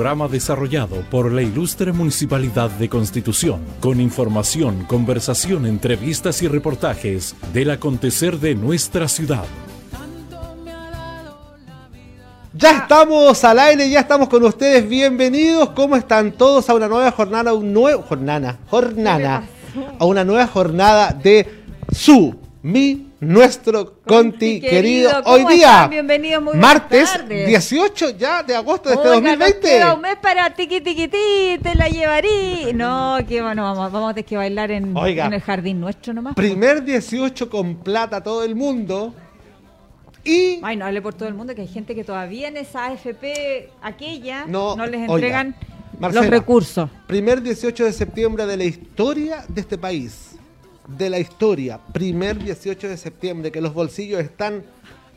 programa desarrollado por la ilustre Municipalidad de Constitución, con información, conversación, entrevistas y reportajes del acontecer de nuestra ciudad. Ya estamos al aire, ya estamos con ustedes. Bienvenidos. ¿Cómo están todos a una nueva jornada, un nuevo jornada, jornada, a una nueva jornada de su, mi, nuestro Conti, querido. Hoy día, Bienvenido, muy martes tardes. 18 ya de agosto de este Oiga, nos 2020. queda un mes para tiqui tiqui ti, te la llevarí. No, que bueno, vamos, vamos a tener que bailar en, Oiga. en el jardín nuestro nomás. Primer 18 con plata a todo el mundo. Y Ay, no hable por todo el mundo que hay gente que todavía en esa AFP aquella No, no, les oiga, entregan Marcela. los recursos. primer 18 de septiembre de la historia de este país. De la historia. Primer 18 de septiembre que los bolsillos están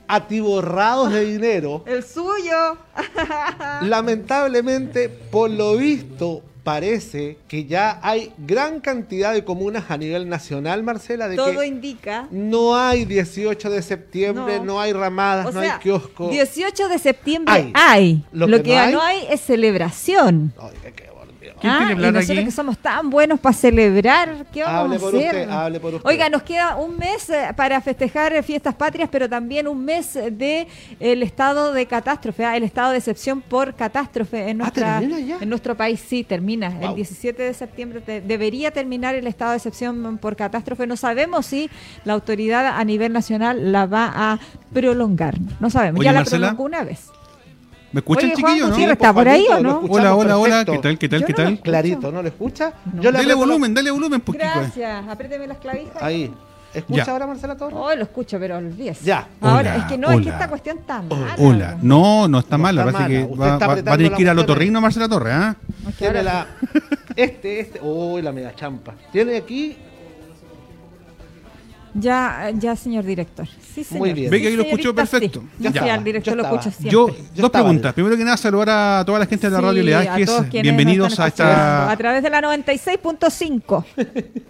atiborrados de dinero. El suyo. Lamentablemente, por lo visto, parece que ya hay gran cantidad de comunas a nivel nacional, Marcela, de Todo que indica. no hay 18 de septiembre, no, No. hay ramadas, O no sea, hay kiosco. 18 de septiembre Hay. hay. Lo Lo, que que, no hay- no hay es celebración. ¿Quién Ah, tiene y plata nosotros aquí? que somos tan buenos para celebrar, ¿qué vamos Hable a por hacer? usted, hable por usted. Oiga, nos queda un mes eh, para festejar eh, fiestas patrias, pero también un mes de el estado de catástrofe, ah, el estado de excepción por catástrofe en Ah, nuestra en nuestro país. Sí, termina. Wow. El 17 de septiembre te- debería terminar el estado de excepción por catástrofe. No sabemos si la autoridad a nivel nacional la va a prolongar. No sabemos. Oye, ya la Marcela. prolongó una vez. ¿Me escuchan, Oye, Juan chiquillos, no? ¿está por ahí o no? Hola, hola, hola. ¿Qué tal, qué tal, Yo qué no tal? Clarito, ¿no lo escucha? No. Yo le Dale volumen, dale volumen, poquito. eh. Gracias. Apriéteme las clavijas. Ahí. ¿Escucha Ya. ahora Marcela Torres? Oh, lo escucho, pero olvídese. Ya. Ahora, Hola, es que no, es que hola. esta cuestión está mala. Hola. No, no está No mal. está Parece que mala. Usted va, está va- va a tener que ir al otorrino Marcela Torres, ¿ah? Es que Tiene ahora- la... Este, este... Uy, la mega champa. Tiene aquí... Ya, ya, señor director. Sí, señor. Muy bien. Ve que ahí lo escuchó perfecto. Sí, Ya sí, estaba, al director yo lo siempre. Yo, Yo dos preguntas. Primero que nada, saludar a toda la gente de la Sí, radio Leajes. todos quienes Bienvenidos a esta. A través de la 96.5.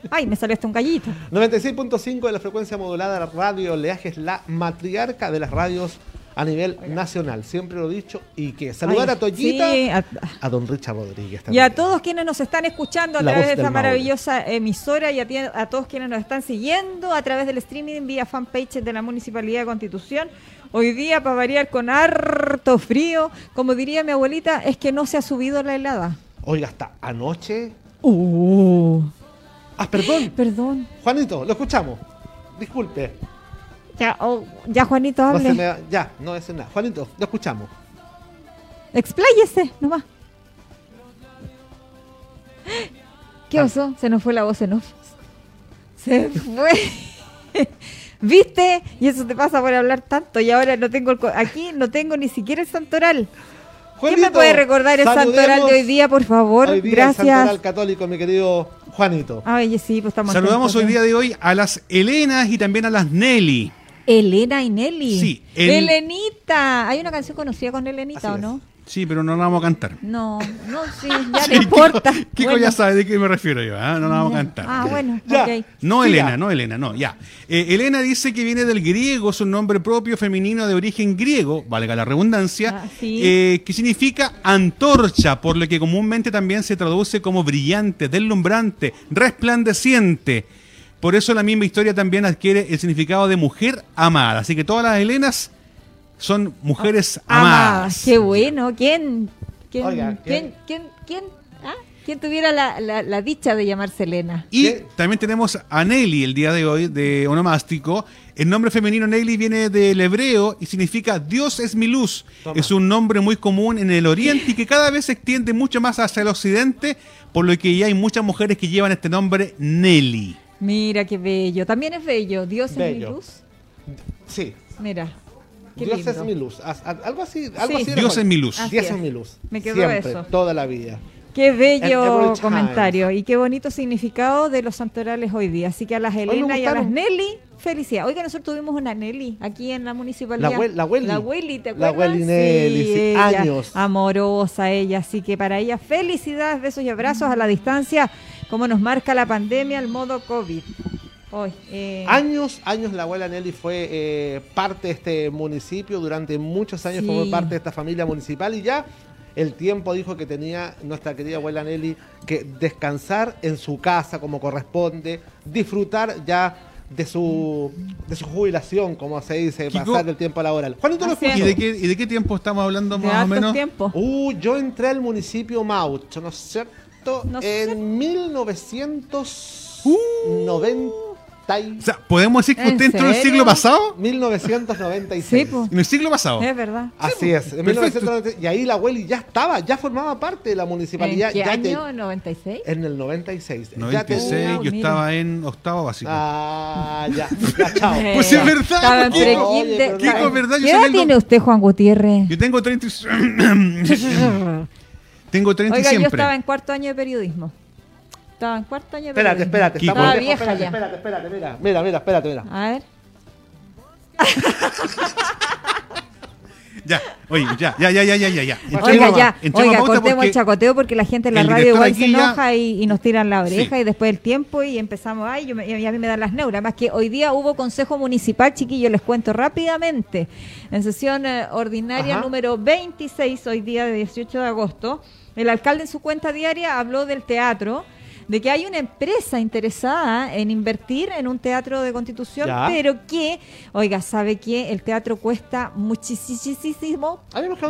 Ay, me salió hasta un gallito. 96.5 de la frecuencia modulada de la radio Oleaje es la matriarca de las radios a nivel nacional. Siempre lo he dicho. Y que saludar Ay, a Toyita, sí, a- a don Richard Rodríguez Y también. a todos quienes nos están escuchando a La través de esta maravillosa emisora y a, todos quienes nos están siguiendo a través del streaming vía fanpage de la Municipalidad de Constitución. Hoy día, para variar con harto frío, como diría mi abuelita, es que no se ha subido la helada. Oiga, hasta anoche... Uh, Ah, perdón. perdón. Juanito, lo escuchamos. Disculpe. Ya, oh, ya Juanito, hable. me Ya, no es nada. Juanito, lo escuchamos. Expláyese, nomás. ¿Qué oso? Se nos fue la voz en off. Se fue. ¿Viste? Y eso te pasa por hablar tanto. Y ahora no tengo el co- aquí no tengo ni siquiera el santoral. ¿Quién me Juanito, puede recordar el santoral de hoy día, por favor? hoy día el Gracias. santoral católico, mi querido Juanito. Ay, sí, pues estamos Saludamos atentos, hoy día de hoy a las Helenas y también a las Nelly. Elena y Nelly. Sí, el- Elenita. ¿Hay una canción conocida con Elenita Así o no? Sí, pero no la vamos a cantar. No, no, sí, ya Sí, no importa. Kiko, Kiko Bueno. ya sabe de qué me refiero yo, ¿ah? no la vamos a cantar. Ah, bueno, Ya. ok. No. Elena, no Elena, no, ya. Eh, Elena dice que viene del griego, es un nombre propio femenino de origen griego, valga la redundancia, Ah, sí. eh, que significa antorcha, por lo que comúnmente también se traduce como brillante, deslumbrante, resplandeciente. Por eso la misma historia también adquiere el significado de mujer amada. Así que todas las Helenas son mujeres Amadas. amadas. Qué bueno. ¿Quién? ¿Quién? Oiga, ¿quién, quién, quién, ah? ¿Quién tuviera la, la, la dicha de llamarse Elena? Y ¿Qué? también tenemos a Nelly el día de hoy, de onomástico. El nombre femenino Nelly viene del hebreo y significa Dios es mi luz. Toma. Es un nombre muy común en el oriente y que cada vez se extiende mucho más hacia el occidente, por lo que ya hay muchas mujeres que llevan este nombre Nelly. Mira qué bello. También es bello. Dios es mi luz. Sí. Mira. Qué Dios lindo. es mi luz. Algo así. Algo Sí. así Dios es mi luz. Así Dios es. es mi luz. Me quedó Siempre, eso. toda la vida. Qué bello comentario y qué bonito significado de los santorales hoy día. Así que a las Elena y a las. Nelly, felicidad. Oiga, nosotros tuvimos una Nelly aquí en la municipalidad. La Wel- la Welly. La Welly, ¿te La acuerdas? Welly Nelly, sí, ella, años. Amorosa ella. Así que para ella, felicidades, besos y abrazos a la distancia, como nos marca la pandemia, el modo COVID. Hoy, eh, Años, años la abuela Nelly fue eh, parte de este municipio, durante muchos años Sí. formó parte de esta familia municipal y ya el tiempo dijo que tenía nuestra querida abuela Nelly que descansar en su casa como corresponde, disfrutar ya de su de su jubilación, como se dice, Kiko. pasar el tiempo laboral. Juanito lo. ¿Y escucho. de, qué, ¿Y de qué tiempo estamos hablando De más o menos? tiempos. Uh, yo entré al municipio Maucho, ¿no es cierto? ¿No es en 1990 y- O sea, ¿podemos decir que ¿En usted entró en el siglo pasado? 1996. Sí, po. En el siglo pasado. Es verdad. Así es, en perfecto. 1996. Y ahí la Welly ya estaba, ya formaba parte de la ¿En municipalidad. qué ya te- año? ¿96? en el 96. Ya 96, tenía- Oh, yo mira. estaba en octavo básico. Ah, ya, ya, chao. Pues es verdad, Estaba en. Oye, Kiko, verdad, yo ¿Qué edad tiene usted, Juan Gutiérrez? Yo tengo 30. tengo 30 y Oiga, yo siempre. estaba en cuarto año de periodismo. Estaba en cuarto año de Espérate, periodismo. espérate. Kiko. estamos Estaba vieja espérate, ya. espérate, espérate, mira, mira, mira, espérate, mira. A ver. Ya, oye, ya, ya, ya, ya, ya, ya. ya. Bueno, Oiga, nomás. ya, Entremos a oiga, pauta cortemos porque el chacoteo porque la gente en la radio igual se ya- enoja y, y nos tiran la oreja Sí. y después el tiempo y empezamos, ay, yo me- y a mí me dan las neuras. Más que hoy día hubo consejo municipal, chiquillos, les cuento rápidamente. En sesión eh, ordinaria Ajá. número 26, hoy día de 18 de agosto, el alcalde en su cuenta diaria habló del teatro. De que hay una empresa interesada en invertir en un teatro de constitución, Ya. pero que, oiga, ¿sabe qué? El teatro cuesta muchísimo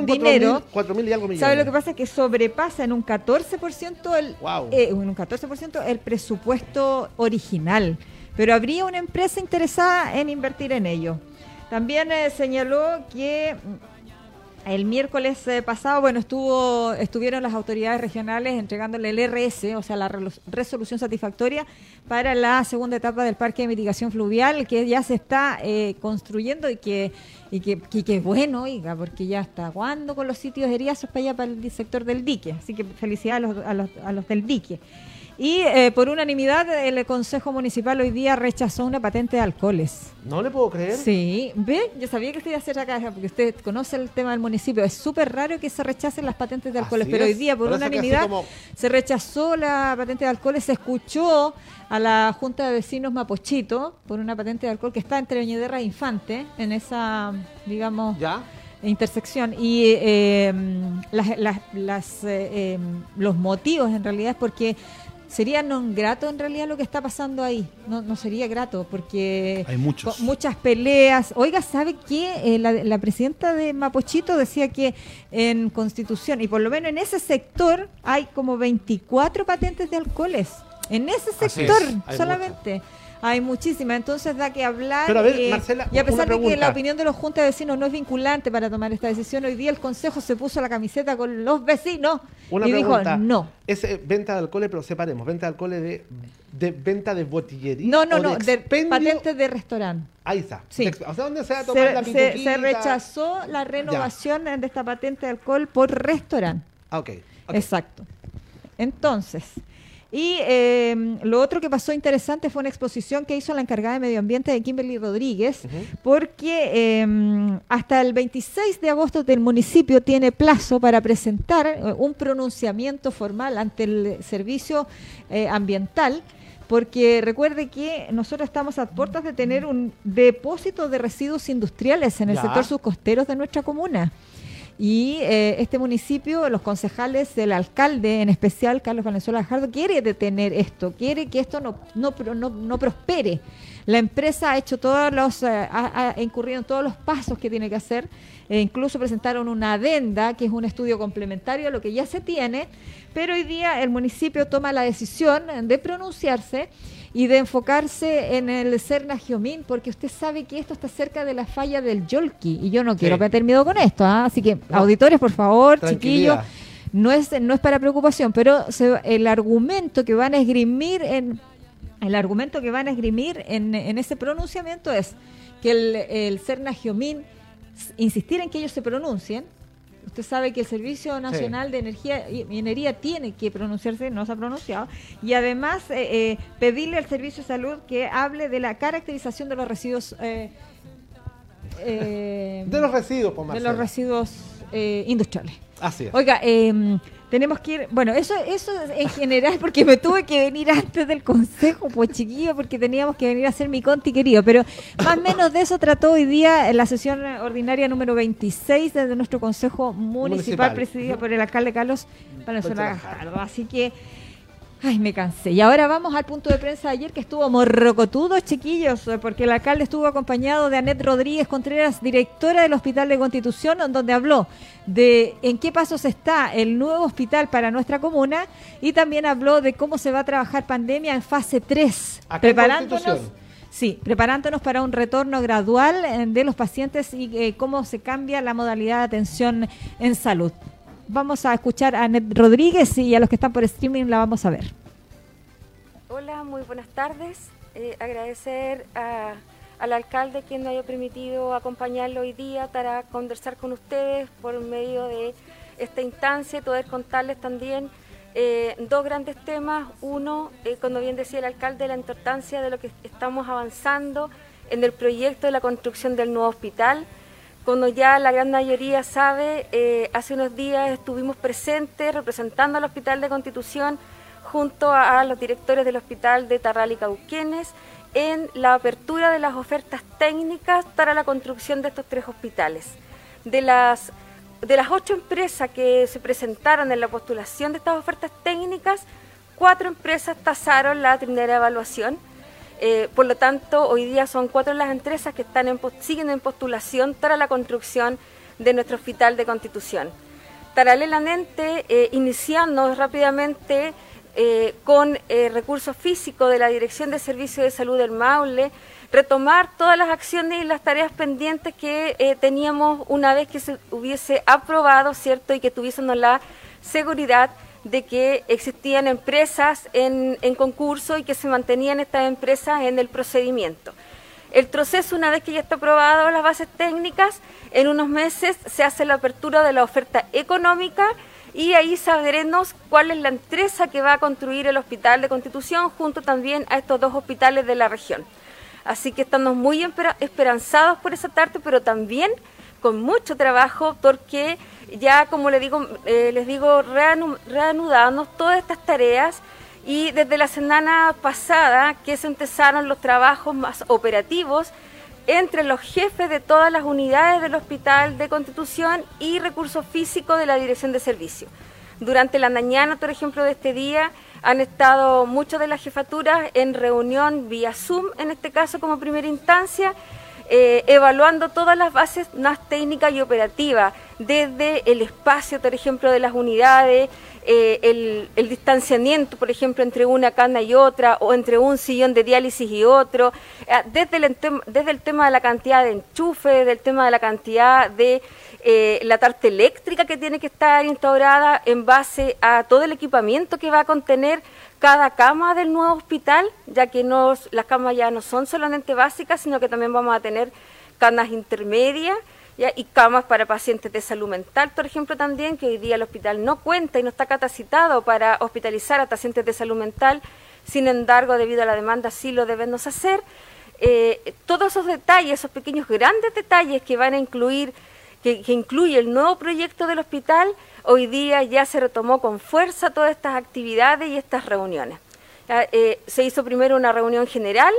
dinero. 4 mil y algo millones. ¿Sabe lo que pasa? Que sobrepasa en un 14% el, Wow. eh, en un 14% el presupuesto original. Pero habría una empresa interesada en invertir en ello. También eh, señaló que mm, el miércoles eh, pasado, bueno, estuvo, estuvieron las autoridades regionales entregándole el RS, o sea, la resolución satisfactoria para la segunda etapa del parque de mitigación fluvial, que ya se está eh, construyendo y que y que, que, que bueno, oiga, porque ya está aguando con los sitios heriazos para allá, para el sector del dique. Así que felicidades a los, a los, a los del dique. Y eh, por unanimidad, el Consejo Municipal hoy día rechazó una patente de alcoholes. No le puedo creer. Sí, ve, yo sabía que usted iba a hacer acá, porque usted conoce el tema del municipio. Es súper raro que se rechacen las patentes de alcoholes, Así pero hoy día, por unanimidad, como- se rechazó la patente de alcoholes. Se escuchó a la Junta de Vecinos Mapochito por una patente de alcohol que está entre Oñederra e Infante, en esa, digamos, ¿Ya? intersección y eh, las, las- las, eh, eh, los motivos en realidad es porque sería non grato en realidad lo que está pasando ahí. No, no sería grato porque Hay muchos. muchas peleas. Oiga sabe qué? Eh, la, la presidenta de Mapochito decía que en Constitución y por lo menos en ese sector hay como 24 patentes de alcoholes. En ese es, sector solamente hay muchísimas, entonces da que hablar. Pero a ver, eh, Marcela, y a pesar de que la opinión de los juntas de vecinos no es vinculante para tomar esta decisión, hoy día el Consejo se puso la camiseta con los vecinos Una y pregunta. dijo no. Es eh, venta de alcohol, pero separemos. Venta de alcohol de, de venta de botillería. No, no, o no, de expendio? patentes de restaurante. Ahí está. Sí. De O sea, ¿dónde se va a tomar la Se, se- rechazó la renovación de esta patente de alcohol por restaurante. Ah, ok. ok. Exacto. Entonces, y eh, lo otro que pasó interesante fue una exposición que hizo la encargada de medio ambiente de Kimberly Rodríguez, porque eh, hasta el 26 de agosto del municipio tiene plazo para presentar eh, un pronunciamiento formal ante el servicio eh, ambiental. Porque recuerde que nosotros estamos a puertas de tener un depósito de residuos industriales en el Ya. sector subcosteros de nuestra comuna. Y eh, este municipio, los concejales, el alcalde en especial, Carlos Valenzuela Gajardo, quiere detener esto, quiere que esto no, no, no, no prospere. La empresa ha hecho todos los, eh, ha, incurrido en todos los pasos que tiene que hacer. E incluso presentaron una adenda, que es un estudio complementario a lo que ya se tiene, pero hoy día el municipio toma la decisión de pronunciarse y de enfocarse en el Cerna Giomín, porque usted sabe que esto está cerca de la falla del Yolki, y yo no quiero meter miedo con esto, ¿ah? así que No. auditores, por favor, chiquillos, no es, no es para preocupación, pero se- el argumento que van a esgrimir en el argumento que van a esgrimir en, en ese pronunciamiento es que el, el Cerna Giomín s- insistir en que ellos se pronuncien. Usted sabe que el Servicio Nacional de Energía y Minería tiene que pronunciarse, no se ha pronunciado, y además eh, eh, pedirle al Servicio de Salud que hable de la caracterización de los residuos eh, eh, De los residuos, pues, de los residuos eh, industriales. Así es. Oiga, eh, tenemos que ir, bueno, eso eso en general porque me tuve que venir antes del consejo, pues chiquillo, porque teníamos que venir a hacer mi conti querido, pero más o menos de eso trató hoy día en la sesión ordinaria número 26 de nuestro consejo municipal, Municipal. presidido por el alcalde Carlos Valenzuela. Así que Ay, me cansé. Y ahora vamos al punto de prensa de ayer que estuvo morrocotudo, chiquillos, porque el alcalde estuvo acompañado de Anet Rodríguez Contreras, directora del Hospital de Constitución, donde habló de en qué pasos está el nuevo hospital para nuestra comuna y también habló de cómo se va a trabajar pandemia en fase 3, Acá en preparándonos. Sí, preparándonos para un retorno gradual eh, de los pacientes y eh, cómo se cambia la modalidad de atención en salud. Vamos a escuchar a Anet Rodríguez y a los que están por streaming la vamos a ver. Hola, muy buenas tardes. Eh, agradecer a- al alcalde quien me haya permitido acompañarlo hoy día para conversar con ustedes por medio de esta instancia y poder contarles también eh, dos grandes temas. Uno, eh, como bien decía el alcalde, la importancia de lo que estamos avanzando en el proyecto de la construcción del nuevo hospital. Como ya la gran mayoría sabe, eh, hace unos días estuvimos presentes representando al Hospital de Constitución junto a, los directores del Hospital de Tarral y Cauquenes en la apertura de las ofertas técnicas para la construcción de estos tres hospitales. De las, de las ocho empresas que se presentaron en la postulación de estas ofertas técnicas, cuatro empresas tasaron la primera evaluación. Eh, por lo tanto, hoy día son cuatro las empresas que están en, siguen en postulación para la construcción de nuestro hospital de Constitución. Paralelamente, eh, iniciando rápidamente eh, con recursos físicos de la Dirección de Servicios de Salud del Maule, retomar todas las acciones y las tareas pendientes que teníamos una vez que se hubiese aprobado, ¿cierto? Y que tuviésemos la seguridad de que existían empresas en, en concurso y que se mantenían estas empresas en el procedimiento. El proceso, una vez que ya está aprobado las bases técnicas, en unos meses se hace la apertura de la oferta económica y ahí sabremos cuál es la empresa que va a construir el Hospital de Constitución junto también a estos dos hospitales de la región. Así que estamos muy espera- esperanzados por esa parte, pero también con mucho trabajo porque ya, como les digo, eh, les digo reanu- reanudamos todas estas tareas y desde la semana pasada que se empezaron los trabajos más operativos entre los jefes de todas las unidades del Hospital de Constitución y recursos físicos de la Dirección de Servicio. Durante la mañana, por ejemplo, de este día, han estado muchas de las jefaturas en reunión vía Zoom, en este caso como primera instancia, eh, evaluando todas las bases más técnicas y operativas, desde el espacio, por ejemplo, de las unidades, eh, el, distanciamiento, por ejemplo, entre una cana y otra, o entre un sillón de diálisis y otro, eh, desde, el, desde el tema de la cantidad de enchufe, desde el tema de la cantidad de eh, la tarta eléctrica que tiene que estar instaurada en base a todo el equipamiento que va a contener cada cama del nuevo hospital, ya que no, las camas ya no son solamente básicas, sino que también vamos a tener camas intermedias y camas para pacientes de salud mental, por ejemplo, también, que hoy día el hospital no cuenta y no está capacitado para hospitalizar a pacientes de salud mental, sin embargo, debido a la demanda, sí lo debemos hacer. Eh, todos esos detalles, esos pequeños grandes detalles que van a incluir, que, incluye el nuevo proyecto del hospital, hoy día ya se retomó con fuerza todas estas actividades y estas reuniones. Eh, se hizo primero una reunión general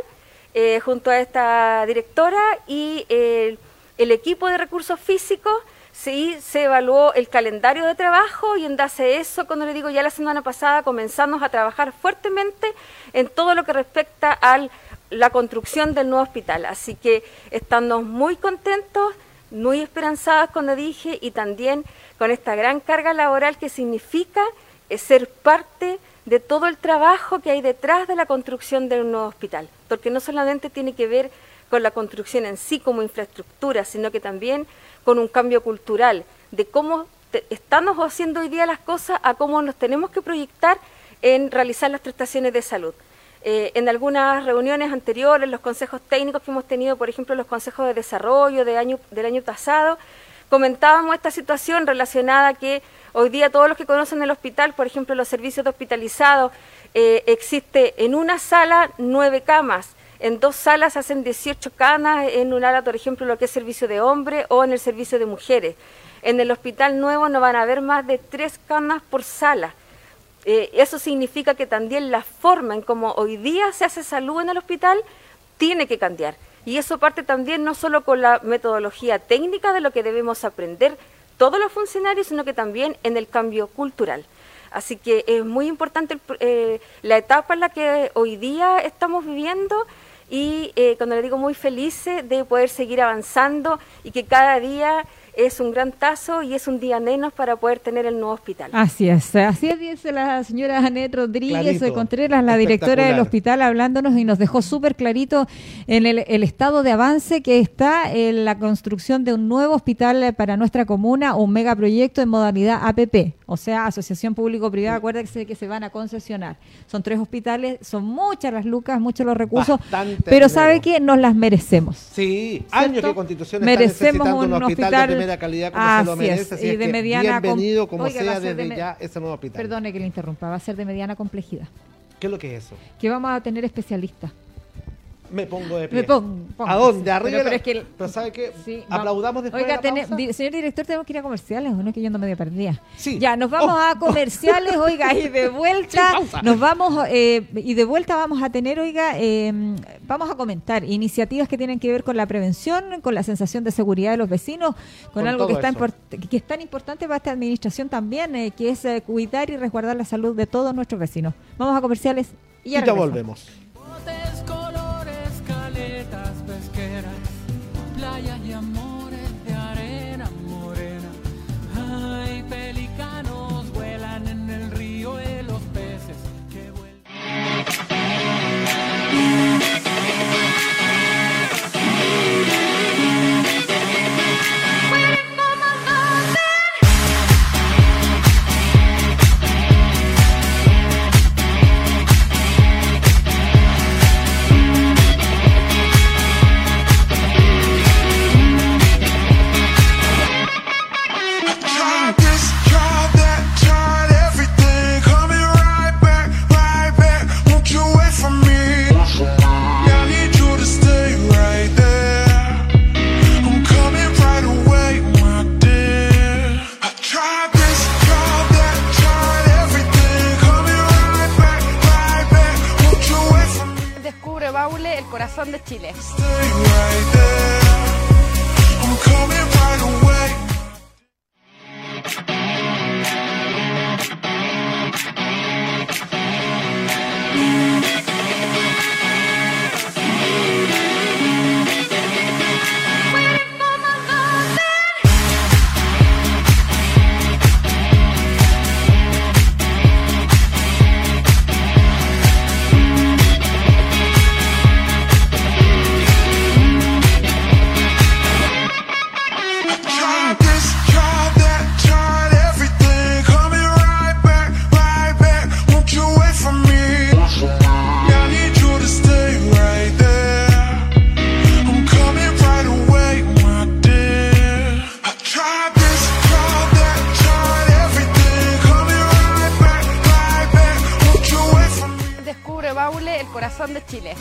eh, junto a esta directora y eh, el equipo de recursos físicos sí se evaluó el calendario de trabajo y en base a eso, cuando le digo ya la semana pasada, comenzamos a trabajar fuertemente en todo lo que respecta a la construcción del nuevo hospital. Así que estamos muy contentos, muy esperanzados, como dije, y también con esta gran carga laboral que significa eh, ser parte de todo el trabajo que hay detrás de la construcción del nuevo hospital, porque no solamente tiene que ver con la construcción en sí como infraestructura, sino que también con un cambio cultural de cómo estamos haciendo hoy día las cosas a cómo nos tenemos que proyectar en realizar las prestaciones de salud. Eh, en algunas reuniones anteriores, los consejos técnicos que hemos tenido, por ejemplo, los consejos de desarrollo de año, del año pasado, comentábamos esta situación relacionada que hoy día todos los que conocen el hospital, por ejemplo, los servicios de hospitalizados, eh, existe en una sala nueve camas, en dos salas hacen 18 camas, en un ala, por ejemplo, lo que es servicio de hombre o en el servicio de mujeres. en el hospital nuevo no van a haber más de tres camas por sala. Eh, eso significa que también la forma en cómo hoy día se hace salud en el hospital tiene que cambiar. Y eso parte también no solo con la metodología técnica de lo que debemos aprender todos los funcionarios, sino que también en el cambio cultural. Así que es muy importante eh, la etapa en la que hoy día estamos viviendo y eh, cuando le digo muy felices de poder seguir avanzando y que cada día es un gran tazo y es un día menos para poder tener el nuevo hospital. Así es, así es, dice la señora Janet Rodríguez de Contreras, la directora del hospital, hablándonos y nos dejó súper clarito en el, estado de avance que está en la construcción de un nuevo hospital para nuestra comuna, un megaproyecto en modalidad APP, o sea, Asociación Público-Privada, acuérdense que se van a concesionar. Son tres hospitales, son muchas las lucas, muchos los recursos, pero ¿sabe qué? Nos las merecemos. Sí, años que Constitución merecemos un, hospital calidad como se lo merece. Así y de mediana bienvenido como sea desde ya ese nuevo hospital. Perdone que le interrumpa, va a ser de mediana complejidad. ¿Qué es lo que es eso? Que vamos a tener especialistas. Me pongo de pie. Me pongo. ¿A dónde? Arriba. Pero, es que pero ¿sabe qué? Aplaudamos después Oiga, de la pausa? señor director, tenemos que ir a comerciales, ¿o no? Es que yo ando medio perdida. Sí. Ya, nos vamos a oh. comerciales, oiga, y de vuelta nos vamos, eh, y de vuelta vamos a tener, oiga, em, vamos a comentar iniciativas que tienen que ver con la prevención, con la sensación de seguridad de los vecinos, con, algo que, está que es tan importante para esta administración también, eh, que es eh, cuidar y resguardar la salud de todos nuestros vecinos. Vamos a comerciales y ya, y ya volvemos. el corazón de Chile.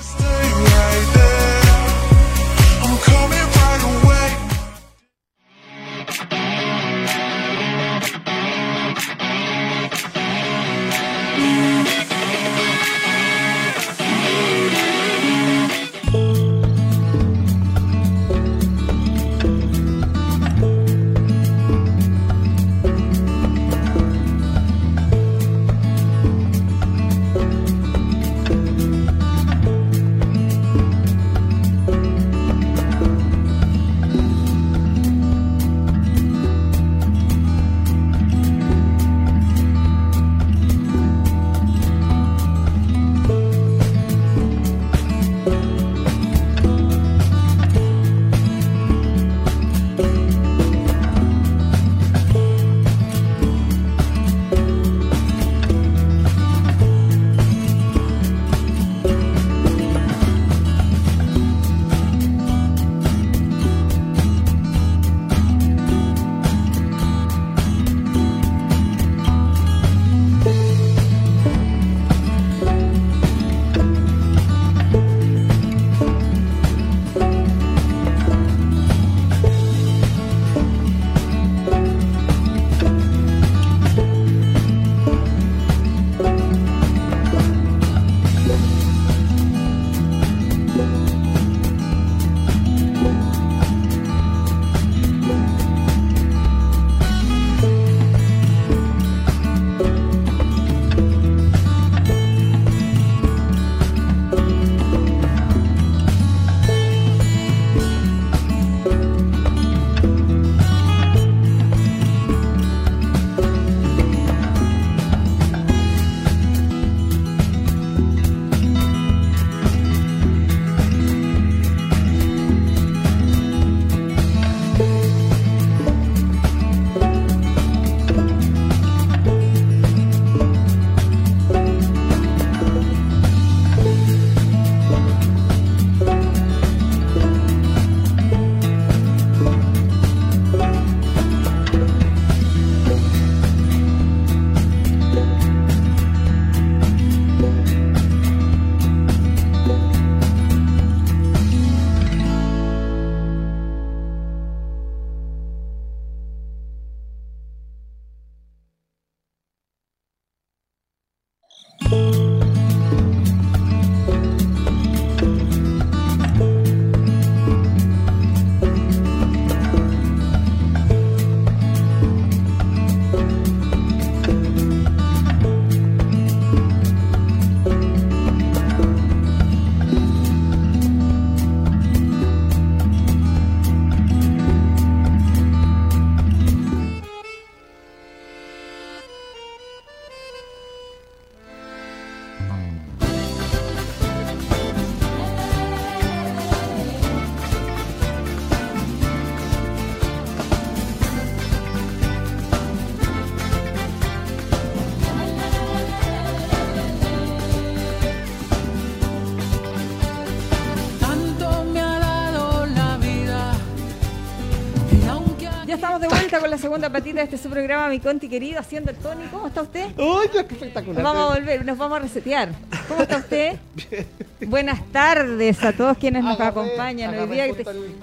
Segunda patita de este su programa, mi Conti querido, haciendo el Tony. ¿Cómo está usted? ¡Uy, qué espectacular! Vamos a volver, nos vamos a resetear. ¿Cómo está usted? Buenas tardes a todos quienes nos Agarré- acompañan. Hoy día,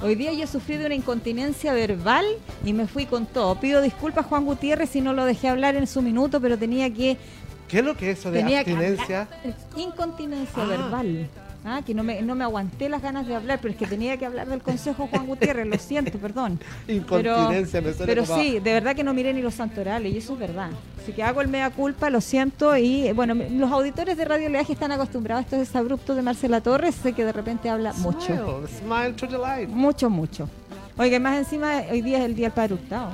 hoy día yo sufrí de una incontinencia verbal y me fui con todo. Pido disculpas Juan Gutiérrez si no lo dejé hablar en su minuto, pero tenía que ¿Qué es lo que es eso de que abstinencia? hablar. incontinencia Ah. verbal. Ah, que no me, no me aguanté las ganas de hablar, pero es que tenía que hablar del consejo Juan Gutiérrez, lo siento, perdón. Incontinencia, me Pero, suena pero como sí, de verdad que no miré ni los santorales, y eso es verdad. Así que hago el mea culpa, lo siento, y bueno, me- los auditores de Radio Leaje están acostumbrados a estos desabruptos de Marcela Torres, sé que de repente habla mucho, Smile, to the light. mucho, mucho. Oiga, más encima, hoy día es el Día del Padre Hurtado.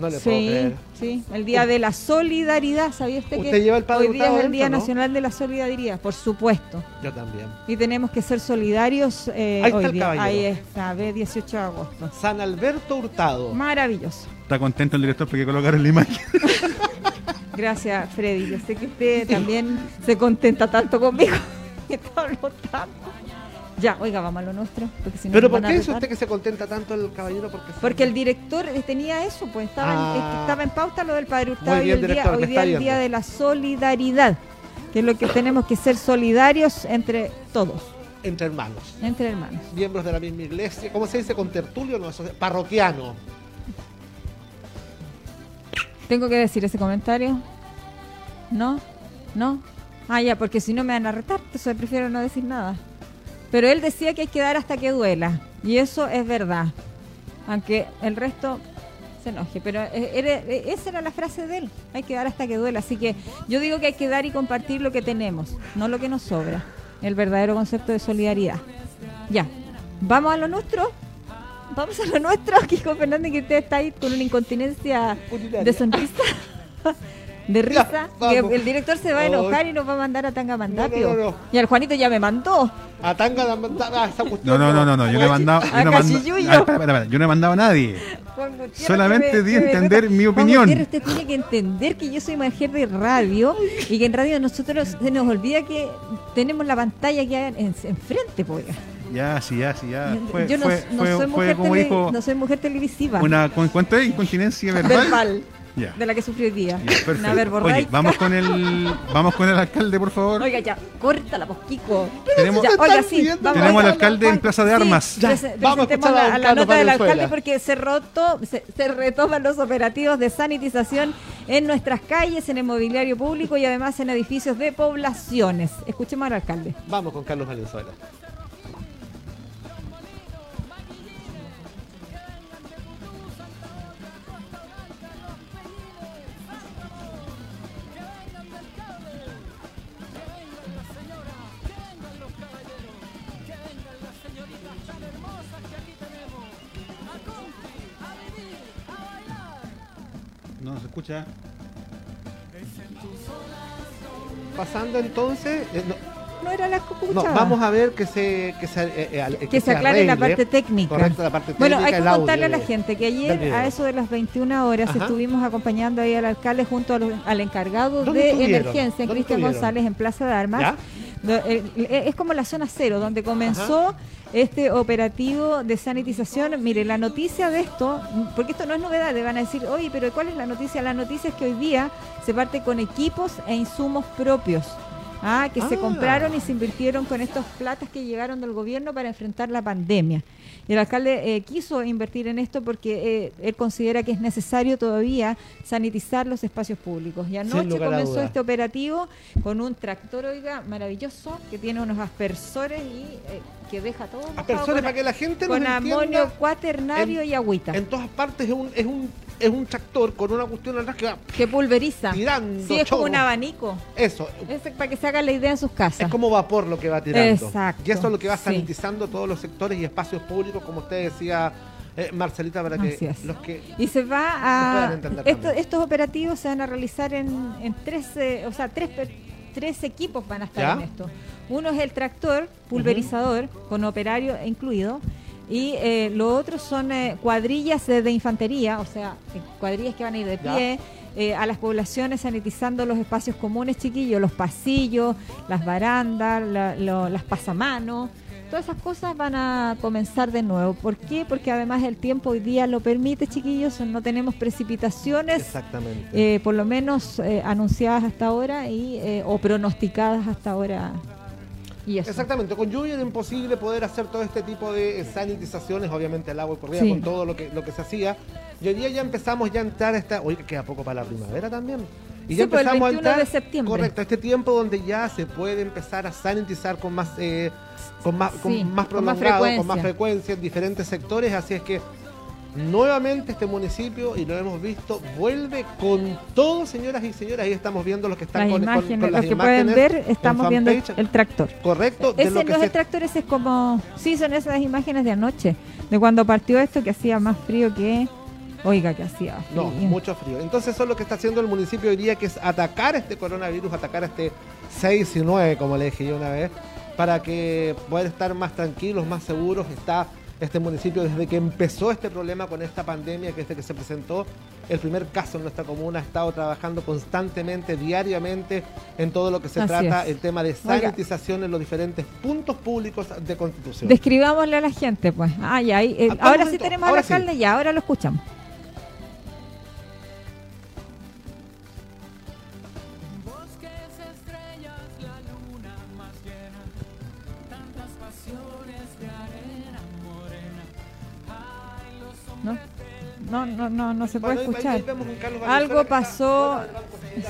No le sí, puedo creer. sí, el Día de la Solidaridad, ¿sabía usted, ¿Usted que lleva el Padre hoy día es el Día dentro, no? Nacional de la Solidaridad? Por supuesto. Yo también. Y tenemos que ser solidarios eh, Ahí está hoy el día. caballero. Ahí está, ve 18 de agosto. San Alberto Hurtado. Maravilloso. Está contento el director porque colocaron la imagen. Gracias, Freddy. Yo sé que usted también se contenta tanto conmigo. que tanto. Ya, oiga, vamos a lo nuestro. Porque si no Pero ¿por qué dice retar. usted que se contenta tanto el caballero? Porque, Porque el director eh, tenía eso, pues estaba, en, Ah. es estaba en pauta lo del Padre Hurtado bien, y hoy día, hoy día es el Día de la Solidaridad, que es lo que tenemos que ser solidarios entre todos, entre hermanos. entre hermanos. Miembros de la misma iglesia. ¿Cómo se dice? ¿Con tertulio? No, eso es parroquiano. ¿Tengo que decir ese comentario? ¿No? ¿No? Ah, ya, porque si no me van a retar, entonces prefiero no decir nada. Pero él decía que hay que dar hasta que duela. Y eso es verdad. Aunque el resto se enoje. Pero eh, era- eh, esa era la frase de él. Hay que dar hasta que duela. Así que yo digo que hay que dar y compartir lo que tenemos, no lo que nos sobra. El verdadero concepto de solidaridad. Ya. ¿Vamos a lo nuestro? Vamos a lo nuestro, Kiko Fernández, que usted está ahí con una incontinencia Urinaria. de sonrisa, de risa. que el director se va a enojar y nos va a mandar a Tanga Mandapio. No, no, no, no. Y al Juanito ya me mandó. A tanga la mandaba esa No, cuestión. no, no, no, no. Yo no he mandado. Yo A no he mandado- Cachiyuyo. Ah, espera, espera, espera. Yo no he mandado a nadie. Solamente que me- di que entender mi opinión. Usted tiene que entender que yo soy mujer de radio y que en radio nosotros se nos olvida que tenemos la pantalla aquí en- enfrente, pues. Ya, sí, ya, sí, ya. Fue, yo no, fue, no soy fue mujer tele- dijo no soy mujer televisiva. una. ¿cu- ¿Cuánto es? ¿Incontinencia verbal? verbal. Ya. De la que sufrí hoy día. Ya. Una Oye, vamos con el vamos con el alcalde, por favor. Oiga, ya, córtala, Posquico. Tenemos- Ya, oiga, sí, Tenemos al oiga, alcalde en Plaza de sí, Armas. Ya, prese- vamos a presentemos escuchar a la, nota del alcalde porque se, roto, se, se retoman los operativos de sanitización en nuestras calles, en el mobiliario público y además en edificios de poblaciones. Escuchemos al alcalde. Vamos con Carlos Valenzuela. Escucha. Pasando entonces. eh, no, No era la no, escuchada. vamos a ver que se, que se, eh, eh, al- que se aclare la arregle. parte técnica. Correcto, la parte Bueno, técnica, hay que el audio contarle a la gente que ayer a eso de las 21 horas Ajá. estuvimos acompañando ahí al alcalde junto a los- al encargado ¿Dónde de estuvieron? emergencia, ¿Dónde Cristian? González, en Plaza de Armas. ¿Ya? Eh, eh, Es como la zona cero, donde comenzó este operativo de sanitización. Mire, la noticia de esto, porque esto no es novedad, le van a decir, oye, pero ¿cuál es la noticia? La noticia es que hoy día se parte con equipos e insumos propios. Ah, que se Ah. compraron y se invirtieron con estos platas que llegaron del gobierno para enfrentar la pandemia. Y el alcalde eh, quiso invertir en esto porque eh, él considera que es necesario todavía sanitizar los espacios públicos. Y anoche comenzó este operativo con un tractor, oiga, maravilloso, que tiene unos aspersores y eh, que deja todo Aspersores para que la gente con amonio cuaternario en- y agüita, En todas partes es un, es un, es un tractor con una cuestión atrás que va que pulveriza. tirando Sí, es como un abanico. Eso, Es para que se hagan la idea en sus casas. es como vapor lo que va tirando. Exacto, Y eso es lo que va sí. sanitizando todos los sectores y espacios públicos, como usted decía, eh, Marcelita, para que es. los que Y se va a. esto- estos operativos se van a realizar en, en tres, eh, o sea, tres, tres equipos van a estar ¿Ya? en esto. Uno es el tractor pulverizador, con operario incluido. Y eh, lo otro son eh, cuadrillas de, de infantería, o sea, eh, cuadrillas que van a ir de Ya. Eh, a las poblaciones sanitizando los espacios comunes, chiquillos, los pasillos, las barandas, la- lo- las pasamanos. todas esas cosas van a comenzar de nuevo. ¿Por qué? Porque además el tiempo hoy día lo permite, chiquillos, no tenemos precipitaciones, Exactamente. eh, por lo menos eh, anunciadas hasta ahora y eh, o pronosticadas hasta ahora. Y eso. Exactamente, con lluvia era imposible poder hacer todo este tipo de sanitizaciones, obviamente el agua corría Sí. con todo lo que, lo que se hacía. Y hoy día ya empezamos ya a entrar a esta, oye, queda poco para la primavera también. Y ya pues, el empezamos 21 a entrar, de septiembre. correcto, este tiempo donde ya se puede empezar a sanitizar con más, eh, con más, Sí, con más prolongado, con más frecuencia. frecuencia en diferentes sectores, así es que nuevamente este municipio, y lo hemos visto, vuelve con todo, señoras y señores, ahí estamos viendo los que están las con, imágenes, con las los que pueden imágenes ver, en estamos viendo el, el tractor. Correcto, de Ese lo no que es se el tractor, ese es como. Sí, son esas imágenes de anoche, de cuando partió esto que hacía más frío que. Oiga, que hacía frío. No, mucho frío. Entonces eso es lo que está haciendo el municipio hoy día, que es atacar este coronavirus, atacar este 6 y 9, como le dije yo una vez, para que poder estar más tranquilos, más seguros. Está este municipio desde que empezó este problema con esta pandemia, que desde que se presentó el primer caso en nuestra comuna, ha estado trabajando constantemente, diariamente, en todo lo que se Así trata, es. el tema de Oiga. sanitización en los diferentes puntos públicos de Constitución. Describámosle a la gente, pues. Ah, ya, ahí, eh, Ah, ahora sí tenemos al sí. alcalde, ya, ahora lo escuchamos. No, no, no, se puede escuchar. Algo pasó,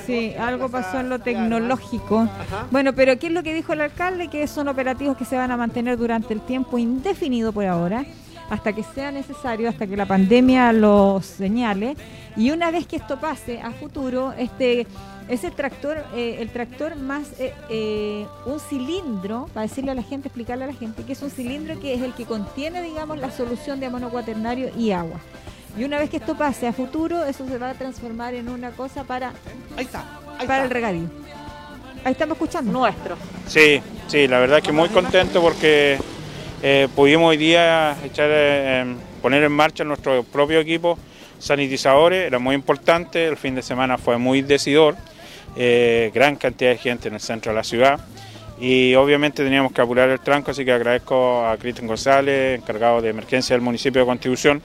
sí, algo pasó en lo tecnológico. Bueno, pero ¿qué es lo que dijo el alcalde? Que son operativos que se van a mantener durante el tiempo indefinido por ahora, hasta que sea necesario, hasta que la pandemia los señale. Y una vez que esto pase a futuro, este ese tractor, eh, el tractor más eh, eh, un cilindro, para decirle a la gente, explicarle a la gente, que es un cilindro que es el que contiene, digamos, la solución de amonio cuaternario y agua. Y una vez que esto pase a futuro, eso se va a transformar en una cosa para, Ahí está. Ahí para está. el regadío. Ahí estamos escuchando. Nuestro. Sí, sí, la verdad que muy contento porque eh, pudimos hoy día echar, eh, em, poner en marcha nuestro propio equipo sanitizadores, era muy importante, el fin de semana fue muy decidor, eh, gran cantidad de gente en el centro de la ciudad y obviamente teníamos que apurar el tranco, así que agradezco a Cristian González, encargado de emergencia del municipio de Contribución,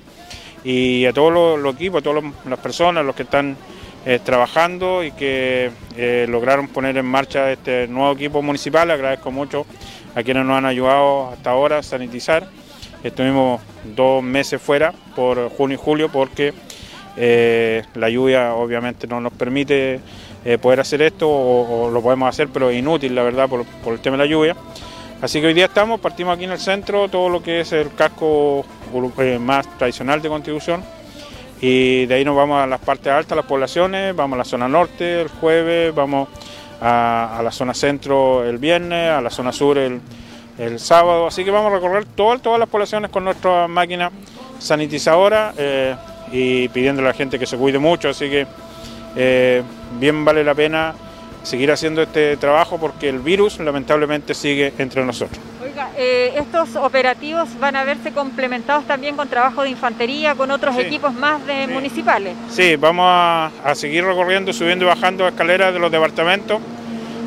y a todos los, equipos, a todas las personas, los que están eh, trabajando y que eh, lograron poner en marcha este nuevo equipo municipal. Agradezco mucho a quienes nos han ayudado hasta ahora a sanitizar. Estuvimos dos meses fuera por junio y julio porque eh, la lluvia obviamente no nos permite poder hacer esto o, lo podemos hacer, pero es inútil la verdad por el tema de la lluvia. Así que hoy día estamos, partimos aquí en el centro, todo lo que es el casco eh, más tradicional de Constitución. Y de ahí nos vamos a las partes altas, las poblaciones, vamos a la zona norte el jueves, vamos a, la zona centro el viernes, a la zona sur el, sábado, así que vamos a recorrer todas, todas las poblaciones con nuestra máquina sanitizadora eh, y pidiéndole a la gente que se cuide mucho, así que eh, bien vale la pena seguir haciendo este trabajo porque el virus lamentablemente sigue entre nosotros. Oiga, eh, estos operativos van a verse complementados también con trabajo de infantería, con otros Sí. equipos más de Sí. municipales. Sí, vamos a, a seguir recorriendo, subiendo y bajando escaleras de los departamentos.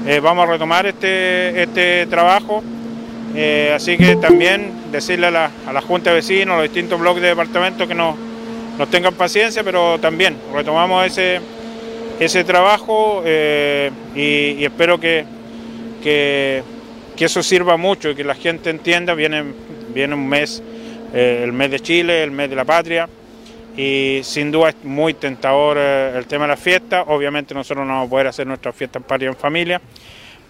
Eh, vamos a retomar este, este trabajo. Eh, así que también decirle a la, a la Junta de Vecinos, a los distintos bloques de departamentos que nos, nos tengan paciencia, pero también retomamos ese, ese trabajo eh, y, espero que, que, eso sirva mucho y que la gente entienda. Viene, viene un mes, eh, el mes de Chile, el mes de la patria y sin duda es muy tentador eh, el tema de las fiestas. Obviamente nosotros no vamos a poder hacer nuestras fiestas patria en familia,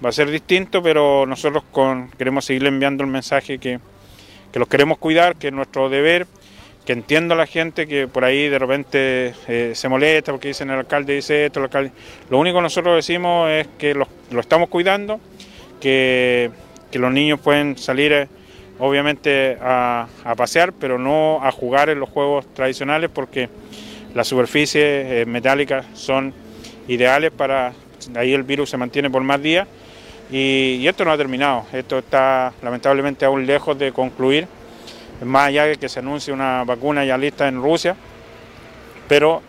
va a ser distinto, pero nosotros con, queremos seguirle enviando el mensaje que, que los queremos cuidar, que es nuestro deber, que entiendo a la gente que por ahí de repente eh, se molesta porque dicen el alcalde dice esto, el alcalde... Lo único que nosotros decimos es que lo, estamos cuidando, que, los niños pueden salir... eh, obviamente a, pasear, pero no a jugar en los juegos tradicionales porque las superficies eh, metálicas son ideales para, ahí el virus se mantiene por más días. Y esto no ha terminado, esto está lamentablemente aún lejos de concluir, más allá de que se anuncie una vacuna ya lista en Rusia, pero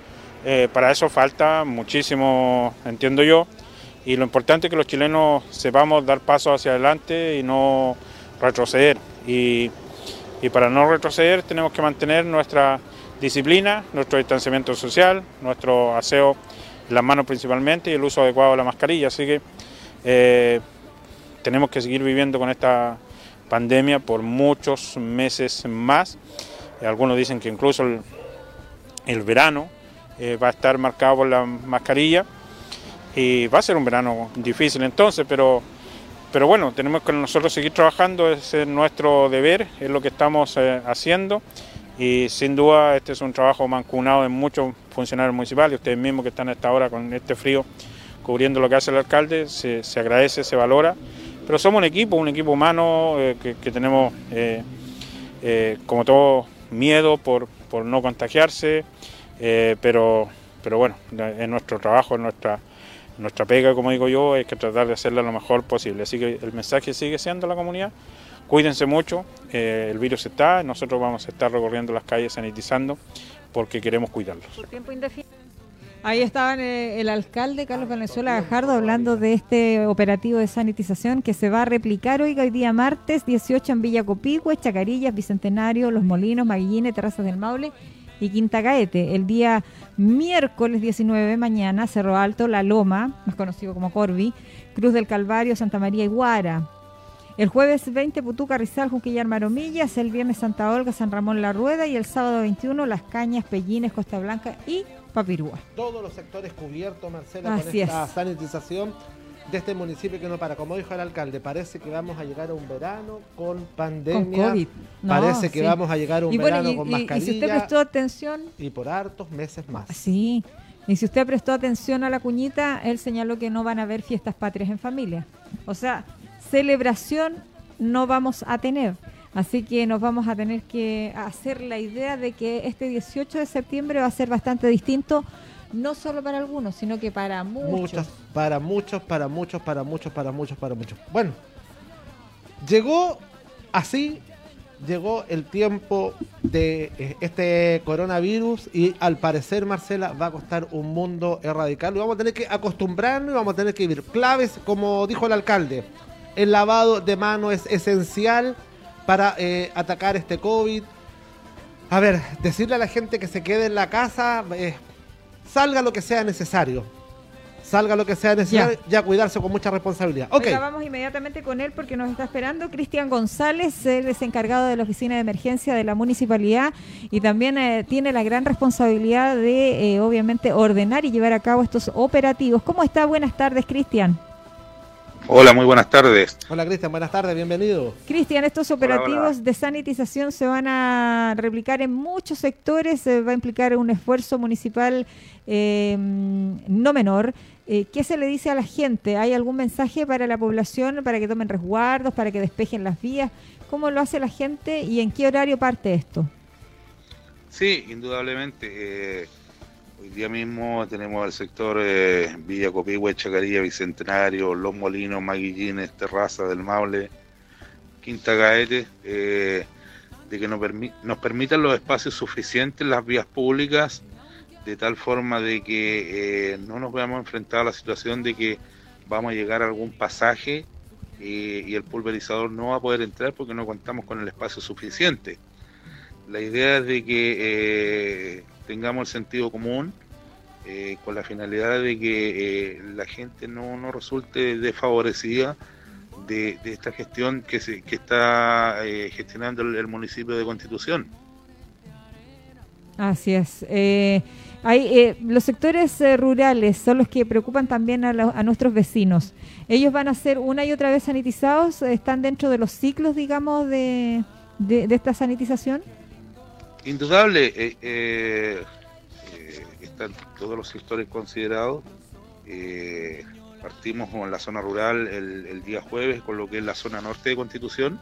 eh, para eso falta muchísimo, entiendo yo, y lo importante es que los chilenos sepamos dar pasos hacia adelante y no retroceder. Y, y para no retroceder tenemos que mantener nuestra disciplina, nuestro distanciamiento social, nuestro aseo en las manos principalmente y el uso adecuado de la mascarilla. Así que eh, tenemos que seguir viviendo con esta pandemia por muchos meses más. Algunos dicen que incluso el, verano eh, va a estar marcado por la mascarilla y va a ser un verano difícil entonces, pero, pero bueno, tenemos que nosotros seguir trabajando, es nuestro deber, es lo que estamos eh, haciendo y sin duda este es un trabajo mancunado de muchos funcionarios municipales, ustedes mismos que están a esta hora con este frío cubriendo lo que hace el alcalde, se, agradece, se valora, pero somos un equipo, un equipo humano eh, que, tenemos eh, eh, como todo miedo por, no contagiarse, pero, pero bueno, es nuestro trabajo, es nuestra, nuestra pega, como digo yo, es que tratar de hacerla lo mejor posible. Así que el mensaje sigue siendo la comunidad, Cuídense mucho, eh, el virus está, nosotros vamos a estar recorriendo las calles sanitizando porque queremos cuidarlos. Ahí estaba eh, el alcalde Carlos Venezuela Gajardo hablando de este operativo de sanitización que se va a replicar hoy, hoy día martes 18 en Villa Copihue, Chacarillas, Bicentenario, Los Molinos, Maguillines, Terrazas del Maule y Quinta Gaete. El día miércoles 19 mañana, Cerro Alto, La Loma, más conocido como Corvi, Cruz del Calvario, Santa María y Guara. El jueves 20, Putuca, Rizal, Junquillar, Maromillas. El viernes, Santa Olga, San Ramón, La Rueda. Y el sábado 21, Las Cañas, Pellines, Costa Blanca y Papirúa. Todos los sectores cubiertos, Marcela, con esta sanitización de este municipio que no para. Como dijo el alcalde, parece que vamos a llegar a un verano con pandemia. Con COVID. parece que vamos a llegar a un verano con mascarilla. Y si usted prestó atención. Y por hartos meses más. Sí. Y si usted prestó atención a la cuñita, él señaló que no van a haber fiestas patrias en familia. O sea, celebración no vamos a tener. Así que nos vamos a tener que hacer la idea de que este 18 de septiembre va a ser bastante distinto, no solo para algunos, sino que para muchos. para muchos, para muchos, para muchos, para muchos, para muchos. Bueno, llegó así, llegó el tiempo de eh, este coronavirus y al parecer, Marcela, va a costar un mundo erradicarlo. Vamos a tener que acostumbrarnos y vamos a tener que vivir claves, como dijo el alcalde el lavado de mano es esencial para eh, atacar este COVID. A ver, decirle a la gente que se quede en la casa, eh, salga lo que sea necesario. Salga lo que sea necesario, ya, cuidarse con mucha responsabilidad. Ok. vamos inmediatamente con él porque nos está esperando Cristian González, él es encargado de la oficina de emergencia de la municipalidad y también eh, tiene la gran responsabilidad de, obviamente, ordenar y llevar a cabo estos operativos. ¿Cómo está? Buenas tardes, Cristian. Hola, muy buenas tardes. Hola Cristian, buenas tardes, bienvenido. Cristian, estos operativos de sanitización se van a replicar en muchos sectores, se va a implicar un esfuerzo municipal em, no menor. Eh, ¿Qué se le dice a la gente? ¿Hay algún mensaje para la población para que tomen resguardos, para que despejen las vías? ¿Cómo lo hace la gente y en qué horario parte esto? Sí, indudablemente. Eh, Hoy día mismo tenemos el sector eh, Villa Copihue, Chacarilla, Bicentenario, Los Molinos, Maguillines, Terraza del Maule, Quinta Gaete, eh, de que nos, permitan los espacios suficientes, las vías públicas, de tal forma de que eh, no nos veamos enfrentados a la situación de que vamos a llegar a algún pasaje y el pulverizador no va a poder entrar porque no contamos con el espacio suficiente. La idea es de que tengamos el sentido común, eh, con la finalidad de que eh, la gente no, no resulte desfavorecida de, esta gestión que, se, que está eh, gestionando el, municipio de Constitución. Así es. hay, los sectores rurales son los que preocupan también a, a, nuestros vecinos. ¿Ellos van a ser una y otra vez sanitizados? ¿Están dentro de los ciclos, digamos, de, de, de esta sanitización? Indudable, eh, eh, eh, están todos los sectores considerados. partimos con la zona rural el, día jueves con lo que es la zona norte de Constitución,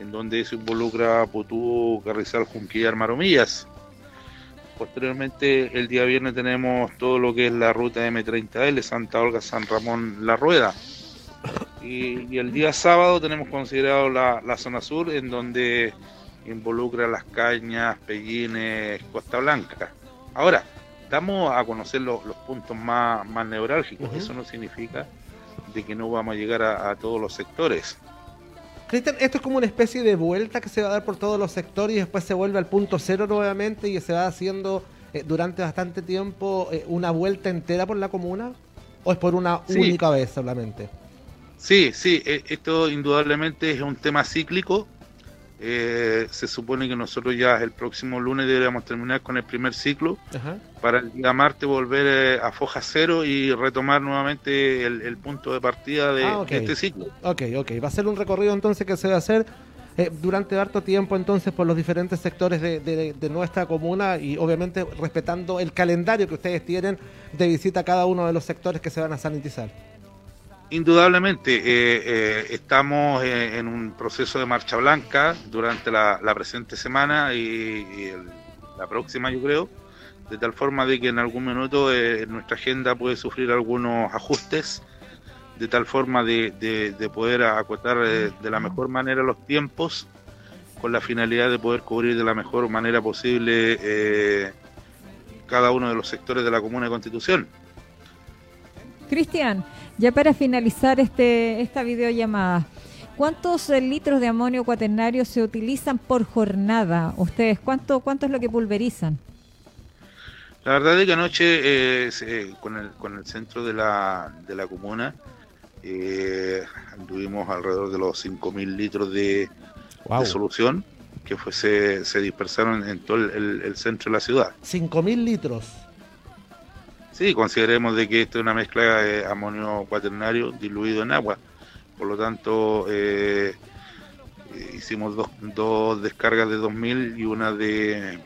en donde se involucra Putú, Carrizal, Junquillar, Maromillas. Posteriormente, el día viernes tenemos todo lo que es la ruta M30L, Santa Olga, San Ramón, La Rueda. Y, el día sábado tenemos considerado la, la zona sur, en donde involucra Las Cañas, Pellines, Costa Blanca. Ahora, damos a conocer los, puntos más, más neurálgicos. Eso no significa de que no vamos a llegar a, todos los sectores. Cristian, esto es como una especie de vuelta que se va a dar por todos los sectores y después se vuelve al punto cero nuevamente y se va haciendo eh, durante bastante tiempo eh, una vuelta entera por la comuna. ¿O es por una Sí. única vez solamente? Sí, sí, eh, esto indudablemente es un tema cíclico. Eh, se supone que nosotros ya el próximo lunes deberíamos terminar con el primer ciclo Ajá. para el día martes volver eh, a foja cero y retomar nuevamente el, el punto de partida de, Ah, de este ciclo. Ok, ok. Va a ser un recorrido entonces que se va a hacer eh, durante harto tiempo entonces por los diferentes sectores de, de- de nuestra comuna y obviamente respetando el calendario que ustedes tienen de visita a cada uno de los sectores que se van a sanitizar. Indudablemente, eh, eh, estamos eh, en un proceso de marcha blanca durante la, presente semana y, la próxima, yo creo, de tal forma de que en algún minuto eh, nuestra agenda puede sufrir algunos ajustes, de tal forma de, de- de poder acotar de la mejor manera los tiempos, con la finalidad de poder cubrir de la mejor manera posible cada uno de los sectores de la Comuna de Constitución. Cristian, ya para finalizar este esta videollamada, ¿cuántos eh, litros de amonio cuaternario se utilizan por jornada? Ustedes, ¿cuánto, cuánto es lo que pulverizan? La verdad es que anoche eh, se- con, el, con el centro de la, de la comuna eh, anduvimos alrededor de los 5.000 litros de, de solución que fue, se, se dispersaron en todo el, el- el centro de la ciudad. 5.000 litros. Sí, consideremos de que esto es una mezcla de amonio cuaternario diluido en agua. Por lo tanto, eh, hicimos dos, dos descargas de 2.000 y una de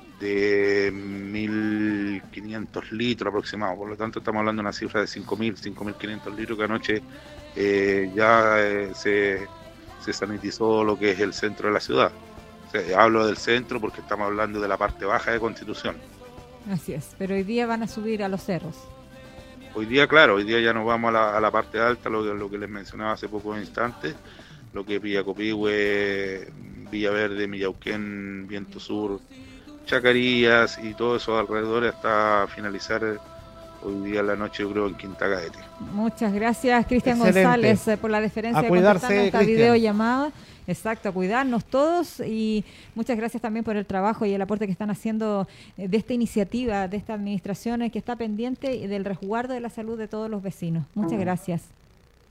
de 1.500 litros aproximado. Por lo tanto, estamos hablando de una cifra de 5.000, 5.500 litros que anoche eh, ya eh, se, se sanitizó lo que es el centro de la ciudad. O sea, hablo del centro porque estamos hablando de la parte baja de Constitución. Así es, pero hoy día van a subir a los cerros. Hoy día, claro, hoy día ya nos vamos a la, a la parte alta, lo, que- les mencionaba hace pocos instantes, lo que es Villa Copihue, Villaverde, Millauquén, Viento Sur, Chacarías y todos esos alrededores hasta finalizar hoy día en la noche, yo creo, en Quinta Gaete. Muchas gracias, Cristian. González, eh, por la deferencia A de contestarnos esta videollamada. Exacto, a cuidarnos todos y muchas gracias también por el trabajo y el aporte que están haciendo eh, de esta iniciativa, de esta administración eh, que está pendiente del resguardo de la salud de todos los vecinos. Muchas gracias.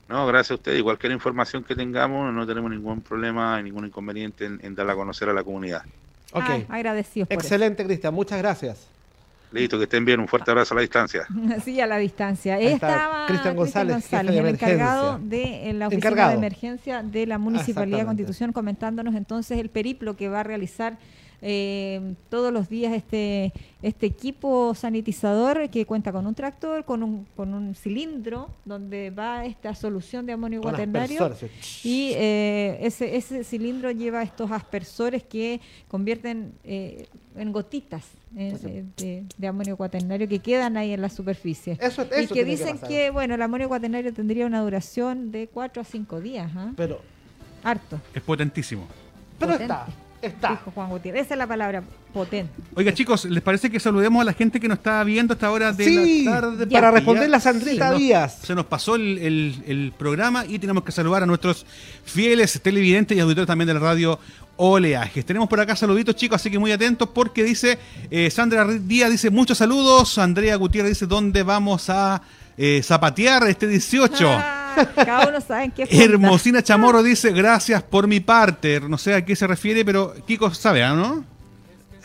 No, gracias a ustedes. Y cualquier información que tengamos, no tenemos ningún problema, ningún inconveniente en, en darla a conocer a la comunidad. Ok. Ah, agradecidos por Excelente, Cristian. Muchas gracias. Listo, que estén bien. Un fuerte abrazo a la distancia. Sí, a la distancia. Ahí Estaba Cristian González, de el encargado de en la oficina Encargado. de emergencia de la Municipalidad de Exactamente. Constitución, comentándonos entonces el periplo que va a realizar eh, todos los días este este equipo sanitizador que cuenta con un tractor, con un, con un cilindro donde va esta solución de amonio Con cuaternario. Y eh, ese, ese cilindro lleva estos aspersores que convierten eh, en gotitas de, de amonio cuaternario que quedan ahí en la superficie. Eso, y que dicen que, bueno, el amonio cuaternario tendría una duración de 4 a 5 días. ¿ah? Pero, Harto. Es potentísimo. pero Potente. está, está. Dijo Juan Gutiérrez. Esa es la palabra potente. Oiga, chicos, ¿les parece que saludemos a la gente que nos está viendo a esta hora de Sí, la tarde? para responder ya la Sandrita Díaz. Se nos pasó el, el- el programa y tenemos que saludar a nuestros fieles televidentes y auditores también de la radio Oleajes. Tenemos por acá saluditos, chicos, así que muy atentos porque dice eh, Sandra Díaz, dice muchos saludos. Andrea Gutiérrez dice, ¿dónde vamos a eh, zapatear este 18? Cada uno sabe en qué. Hermosina Chamorro dice, gracias por mi parte. No sé a qué se refiere, pero Kiko sabe, ¿ah, ¿no?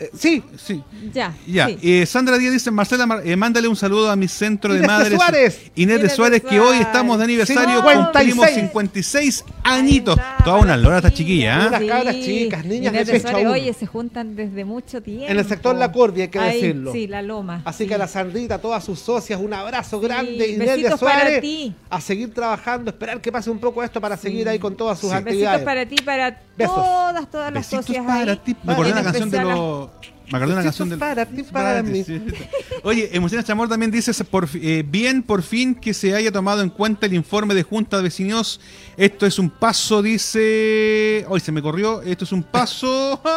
Eh, sí, Sí. Ya. Ya, sí. eh, Sandra Díaz dice, Marcela, Mar- eh, mándale un saludo a mi centro de Inés de madres. Suárez. Inés de Inés de Suárez, que Suárez. hoy estamos de aniversario, 56. cumplimos 56 añitos. Ahí está, Toda una para lora esta las chiquilla, ¿ah? Unas cabras chicas, niñas Inés de Suárez, oye, se juntan desde mucho tiempo. En el sector La Corvia, hay que Ahí, decirlo. Sí, la loma. Así sí. que a la Sandrita, a todas sus socias, un abrazo Sí, grande. Inés de besitos para Suárez, ti. a seguir trabajando, esperar que pase un poco esto para seguir ahí con todas sus Sí. actividades. Besitos para ti, para Besos. todas, todas las Besitos socias para ahí. ti. Me acordé la canción de especial a- los, Me acordé de una canción del. Para ti, para mí. Sí. Oye, Emociones Chamor también dice: por, eh, bien, por fin que se haya tomado en cuenta el informe de Junta de Vecinos. Esto es un paso, dice. Hoy se me corrió. Esto es un paso.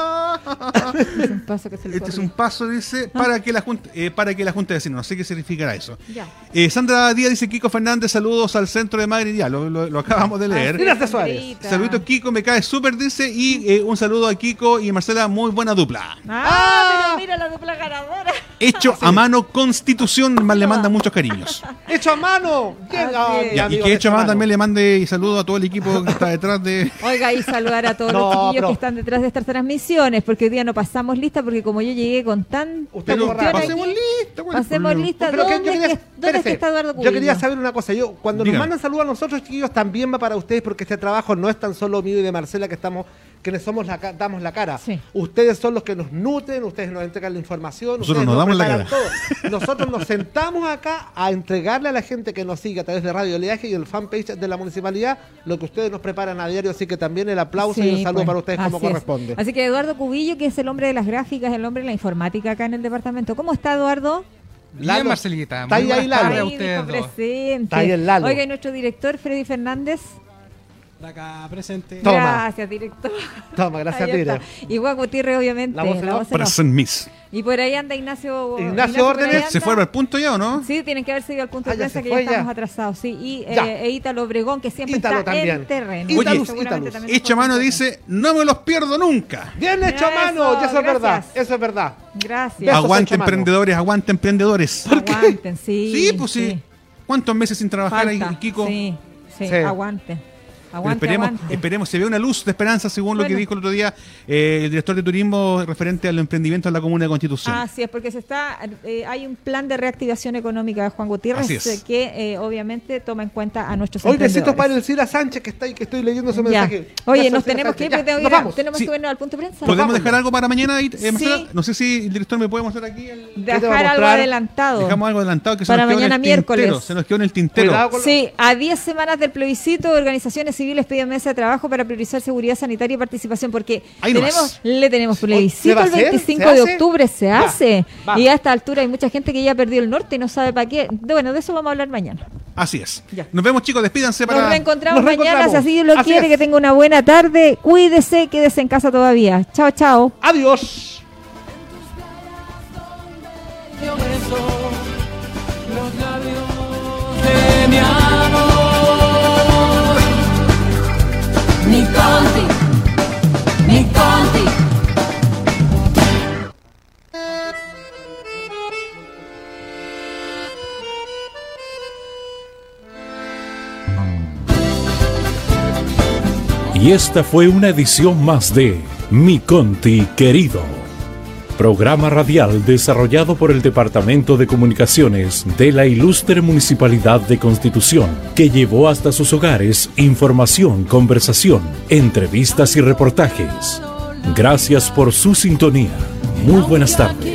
Es un paso que se le Este es un paso, dice, para que la Junta, eh, para que la Junta de Vecinos. No sé qué significará eso. Ya. Eh, Sandra Díaz dice: Kiko Fernández, saludos al centro de Madrid. Ya, lo, lo- lo acabamos de leer. Gracias, Suárez. Saluditos, Kiko, me cae súper, dice. Y eh, un saludo a Kiko y Marcela, muy buena dupla. Ah, pero mira la dupla ganadora. Hecho a mano Constitución, le manda muchos cariños. ¡Hecho a mano! Ah, es. Ya, y que hecho a mano también le mande saludo a todo el equipo que está detrás de. Oiga, y saludar a todos No, los chiquillos que están detrás de estas transmisiones, porque hoy día no pasamos lista, porque como yo llegué con tan Usted borra- pasemos lista, ¿cuál es el pasemos lista. Pero que ¿Dónde, yo quería- es que- dónde es que espérese, está Eduardo Yo quería saber una cosa. Yo, cuando Dígame. nos mandan saludos a nosotros, chiquillos, también va para ustedes, porque este trabajo no es tan solo mío y de Marcela, que estamos, quienes somos la, damos la cara. Sí. Ustedes son los que nos nutren, ustedes nos entregan la información. Nosotros ustedes nos damos la cara. todo. Nosotros nos sentamos acá a entregarle a la gente que nos sigue a través de Radio Oleaje y el fanpage de la municipalidad lo que ustedes nos preparan a diario. Así que también el aplauso y el saludo pues, para ustedes como es. corresponde. Así que Eduardo Cubillo, que es el hombre de las gráficas, el hombre de la informática acá en el departamento. ¿Cómo está Eduardo? Bien, Lalo, Marcelita. está ahí, ahí, Lalo. a Ahí, presente. Está ahí el Lalo. Oiga, y nuestro director, Freddy Fernández. De acá presente. Toma. Gracias, director. Toma, gracias, está. Y Juan Gutiérrez, obviamente. La voz. Present Miss. Y por ahí anda Ignacio. Ignacio Órdenes. ahí ¿Se anda. fue al punto ya o no? Sí, tienen que haberse ido al punto Ah, de ya prensa que ya estamos ya. atrasados. Sí, y eh, e Ítalo Obregón, que siempre Ítalo está también. en terreno. Fue mano dice: No me los pierdo nunca. Bien hecho Eso, mano, eso es verdad. Eso es verdad. Gracias. Besos, Aguante emprendedores, aguante emprendedores. Aguanten, sí. Sí, pues sí. ¿Cuántos meses sin trabajar ahí. Kiko? Sí, sí, Sí. Pero esperemos, aguante. esperemos, se ve una luz de esperanza según lo que dijo el otro día eh, el director de turismo referente al emprendimiento en la comuna de Constitución. Así es, porque se está, eh, hay un plan de reactivación económica de Juan Gutiérrez Así es. eh, que eh, obviamente toma en cuenta a nuestros Hoy besitos emprendedores. para el Cira Sánchez que está ahí, que estoy leyendo su Ya. mensaje. Oye, nos tenemos que Sánchez. ir, tengo, nos que ir a- vamos. tenemos Sí. que irnos al punto de prensa. ¿Podemos dejar algo para mañana? eh? Sí. No sé si el director me puede mostrar aquí. el- ¿Qué te va a Dejar algo adelantado. Dejamos algo adelantado que se Para nos quedó mañana en el miércoles. tintero. Se nos quedó en el tintero. Sí, a 10 semanas del plebiscito, organizaciones civiles piden mesa de trabajo para priorizar seguridad sanitaria y participación, porque tenemos, le tenemos ¿Se plebiscito el hacer? 25 ¿Se de octubre, se Va, hace. va. Y a esta altura hay mucha gente que ya perdió el norte y no sabe para qué. Bueno, de eso vamos a hablar mañana. Así es. Ya. Nos vemos, chicos. Despídanse para. Nos reencontramos Nos mañana, si así lo Así quiere, es. que tenga una buena tarde. Cuídese, quédese en casa todavía. Chao, chao. Adiós. Y esta fue una edición más de Mi Conti Querido. Programa radial desarrollado por el Departamento de Comunicaciones de la Ilustre Municipalidad de Constitución, que llevó hasta sus hogares información, conversación, entrevistas y reportajes. Gracias por su sintonía. Muy buenas tardes.